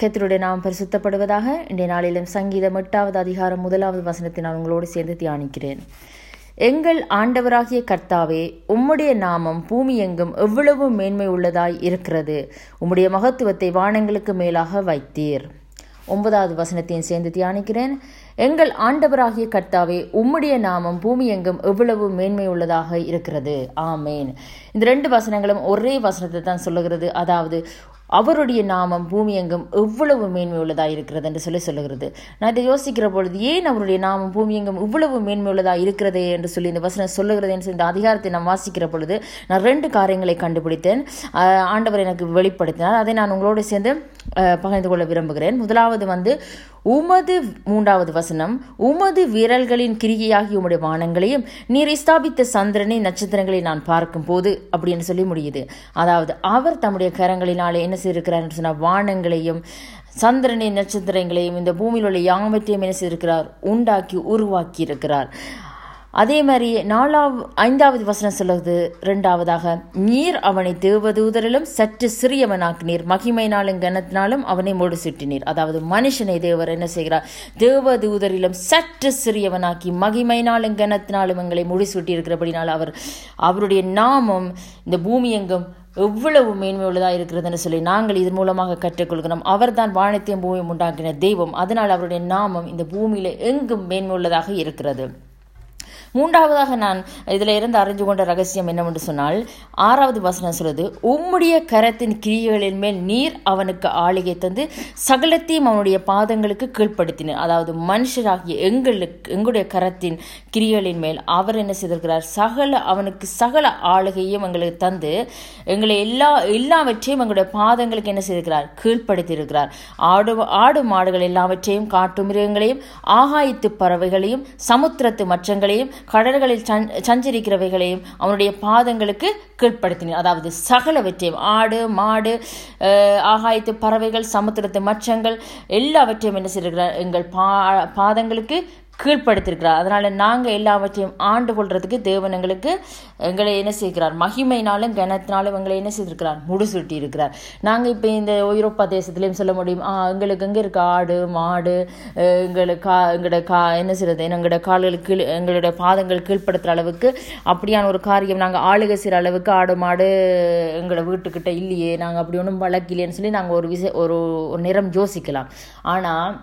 கர்த்தருடைய நாம் பரிசுத்தப்படுவதாக. இன்றைய நாளிலும் சங்கீதம் எட்டாவது அதிகாரம் முதலாவது வசனத்தை நான் உங்களோடு சேர்ந்து தியானிக்கிறேன். எங்கள் ஆண்டவராகிய கர்த்தாவே உம்முடைய நாமம் பூமி எங்கும் எவ்வளவு மேன்மை உள்ளதாய் இருக்கிறது. உம்முடைய மகத்துவத்தை வானங்களுக்கு மேலாக வைத்தீர். ஒன்பதாவது வசனத்தையும் சேர்ந்து தியானிக்கிறேன். எங்கள் ஆண்டவராகிய கர்த்தாவே உம்முடைய நாமம் பூமி எங்கும் எவ்வளவு மேன்மை உள்ளதாக இருக்கிறது. ஆமேன். இந்த ரெண்டு வசனங்களும் ஒரே வசனத்தை தான் சொல்லுகிறது. அதாவது அவருடைய நாமம் பூமி எங்கும் எவ்வளவு மேன்மை உள்ளதாக இருக்கிறது என்று சொல்லி சொல்லுகிறது. நான் இதை யோசிக்கிற பொழுது ஏன் அவருடைய நாமம் பூமி எங்கும் இவ்வளவு மேன்மை உள்ளதாக இருக்கிறதே என்று சொல்லி இந்த வசனம் சொல்லுகிறது என்று இந்த அதிகாரத்தை நான் வாசிக்கிற பொழுது நான் ரெண்டு காரியங்களை கண்டுபிடித்தேன். ஆண்டவர் எனக்கு வெளிப்படுத்தினார். அதை நான் உங்களோடு சேர்ந்து பகிர்ந்து கொள்ள விரும்புகிறேன். முதலாவது வந்து உமது மூன்றாவது வசனம் உமது விரல்களின் கிரிகையாகி உம்முடைய வானங்களையும் நீர் ஸ்தாபித்த சந்திரனை நட்சத்திரங்களை நான் பார்க்கும் போது அப்படின்னு சொல்லி முடியுது. அதாவது அவர் தம்முடைய கரங்களினாலே என்ன செய்திருக்கிறார் சொன்னால் வானங்களையும் சந்திரனை நட்சத்திரங்களையும் இந்த பூமியில் உள்ள யாவற்றையும் என்ன செய்திருக்கிறார்? உண்டாக்கி உருவாக்கி இருக்கிறார் அதே மாதிரி நாலாவது ஐந்தாவது வசனம் சொல்லுவது ரெண்டாவதாக நீர் அவனை தேவதூதரிலும் சற்று சிறியவனாக்கினீர். மகிமையினாலும் கனத்தினாலும் அவனை மூடு சுட்டினீர் அதாவது மனுஷனை தேவர் என்ன செய்கிறார்? தேவதூதரிலும் சற்று சிறியவனாக்கி மகிமையினாலும் கனத்தினாலும் எங்களை முடி இருக்கிறபடினால் அவர் அவருடைய நாமம் இந்த பூமி எங்கும் எவ்வளவு மேன்மை உள்ளதாக இருக்கிறதுன்னு சொல்லி நாங்கள் இதன் மூலமாக கற்றுக்கொள்கிறோம். அவர்தான் வானத்தையும் பூமியும் உண்டாக்கின தெய்வம். அதனால் அவருடைய நாமம் இந்த பூமியில் எங்கும் மேன்மை உள்ளதாக இருக்கிறது. மூன்றாவதாக நான் இதில் இருந்து அறிஞ்சு கொண்ட ரகசியம் என்னவென்று சொன்னால் ஆறாவது வசனம் சொல்வது உம்முடைய கரத்தின் கிரியைகளின் மேல் நீர் அவனுக்கு ஆளிகை தந்து சகலத்தையும் அவனுடைய பாதங்களுக்கு கீழ்ப்படுத்தினார் அதாவது மனுஷராகிய எங்களுக்கு எங்களுடைய கரத்தின் கிரியைகளின் மேல் அவர் என்ன செய்திருக்கிறார்? சகல அவனுக்கு சகல ஆளுகையும் எங்களுக்கு தந்து எங்களை எல்லா எல்லாவற்றையும் எங்களுடைய பாதங்களுக்கு என்ன செய்திருக்கிறார்? கீழ்ப்படுத்தியிருக்கிறார். ஆடு ஆடு மாடுகள் எல்லாவற்றையும் காட்டு மிருகங்களையும் ஆகாயத்து பறவைகளையும் சமுத்திரத்து மற்றங்களையும் கடல்களில் சஞ்சரிக்கிறவைகளையும் அவனுடைய பாதங்களுக்கு கீழ்ப்படுத்தினார் அதாவது சகலவற்றையும் ஆடு மாடு ஆகாயத்து பறவைகள் சமுத்திரத்து மச்சங்கள் எல்லாவற்றையும் என்ன செய்திருக்கிறார்? எங்கள் பா பாதங்களுக்கு கீழ்ப்படுத்திருக்கிறார். அதனால் நாங்கள் எல்லாவற்றையும் ஆண்டு கொள்றதுக்கு தேவன் எங்களுக்கு எங்களை என்ன செய்கிறார்? மகிமைனாலும் கனத்தினாலும் எங்களை என்ன செய்திருக்கிறார்? முடிசூட்டி இருக்கிறார் நாங்கள் இப்போ இந்த ஐரோப்பா தேசத்துலேயும் சொல்ல முடியும். எங்களுக்கு எங்கே இருக்க? ஆடு மாடு எங்களை கா எங்களோட கா என்ன செய்யறது எங்களோட கால்களுக்கு கீழ் எங்களோட பாதங்கள் கீழ்ப்படுத்துகிற அளவுக்கு அப்படியான ஒரு காரியம். நாங்கள் ஆளுகை செய்கிற அளவுக்கு ஆடு மாடு எங்களோட வீட்டுக்கிட்ட இல்லையே. நாங்கள் அப்படி ஒன்றும் வளர்க்கலையேன்னு சொல்லி நாங்கள் ஒரு விச ஒரு ஒரு நிறம் யோசிக்கலாம். ஆனால்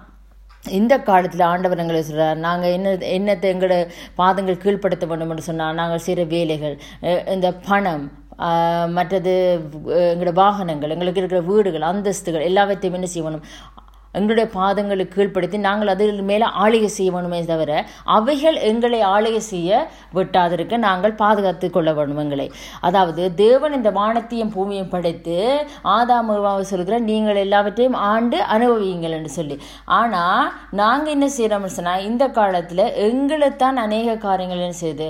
இந்த காலத்தில் ஆண்டவர் எங்களை சொல்கிறார் நாங்கள் என்ன என்னத்தை எங்களோட பாதங்கள் கீழ்ப்படுத்த வேண்டும் என்று சொன்னால் நாங்கள் செய்கிற வேலைகள் இந்த பணம் மற்றது எங்களோட வாகனங்கள் எங்களுக்கு இருக்கிற வீடுகள் அந்தஸ்துகள் எல்லாவற்றையும் என்ன செய்யணும் எங்களுடைய பாதங்களுக்கு கீழ்ப்படுத்தி நாங்கள் அதில் மேலே ஆளுகை செய்யணுமே தவிர அவைகள் எங்களை ஆளுகை செய்ய விட்டாதிருக்க நாங்கள் பாதுகாத்து கொள்ள வேணும் எங்களை. அதாவது தேவன் இந்த வானத்தையும் பூமியும் படைத்து ஆதாமுவாவை சொல்கிற நீங்கள் எல்லாவற்றையும் ஆண்டு அனுபவியுங்கள் என்று சொல்லி. ஆனால் நாங்கள் என்ன செய்கிறோம்னு சொன்னால் இந்த காலத்தில் எங்களைத்தான் அநேக காரியங்கள் என்ன செய்யுது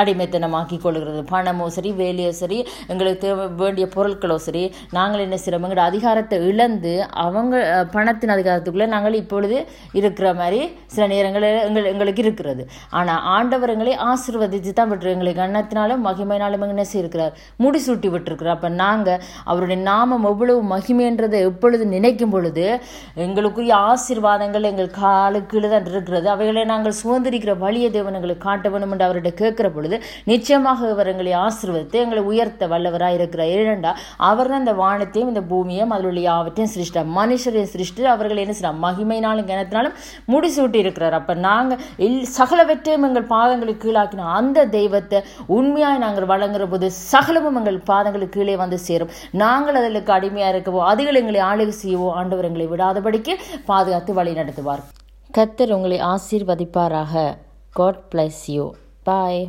அடிமைத்தனமாக்கி கொள்கிறது. பணமோ சரி வேலையோ சரி எங்களுக்கு தேவை வேண்டிய பொருட்களோ சரி நாங்கள் என்ன செய்கிறோம் எங்களோட அதிகாரத்தை இழந்து அவன் அவங்க பணத்தின் அதிகாரத்துக்குள்ளே நாங்கள் இப்பொழுது இருக்கிற மாதிரி சில நேரங்களில் எங்கள் எங்களுக்கு இருக்கிறது. ஆனால் ஆண்டவர் எங்களை ஆசிர்வதித்து தான் விட்டுரு எங்களை கண்ணத்தினாலும் மகிமையினாலும் என்ன செய்யிருக்கிறார் முடிசூட்டி விட்டுருக்கிறார். அப்போ நாங்கள் அவருடைய நாமம் எவ்வளவு மகிமைன்றதை எப்பொழுது நினைக்கும் பொழுது எங்களுக்குரிய ஆசீர்வாதங்கள் எங்கள் காலுக்கு தான் இருக்கிறது. அவைகளை நாங்கள் சுதந்திரிக்கிற வழிய தேவன் எங்களுக்கு காட்ட வேண்டும் என்று அவர்கிட்ட கேட்கிற பொழுது நிச்சயமாக அவர் எங்களை ஆசிர்வதித்து எங்களை உயர்த்த வல்லவராக இருக்கிறார் இரண்டா அவர் தான் இந்த வானத்தையும் இந்த பூமியும் அதில் உள்ள யாவற்றையும் சிருஷ்டா ஞானேஸ்வரியை சிருஷ்டி அவர்கள் என்ன செய்யலாம் மகிமைனாலும் கிணத்தினாலும் முடிசூட்டி இருக்கிறார். அப்போ நாங்கள் எல் சகலவற்றையும் எங்கள் பாதங்களுக்கு கீழாக்கினோம் அந்த தெய்வத்தை உண்மையாக நாங்கள் வழங்குற போது சகலமும் எங்கள் பாதங்களுக்கு கீழே வந்து சேரும். நாங்கள் அதற்கு அடிமையாக இருக்கவோ அதுகள் எங்களை ஆளுகை செய்யவோ ஆண்டவர் எங்களை விடாதபடிக்கு பாதுகாத்து வழி நடத்துவார். கத்தர் உங்களை ஆசீர்வதிப்பாராக. God bless you bye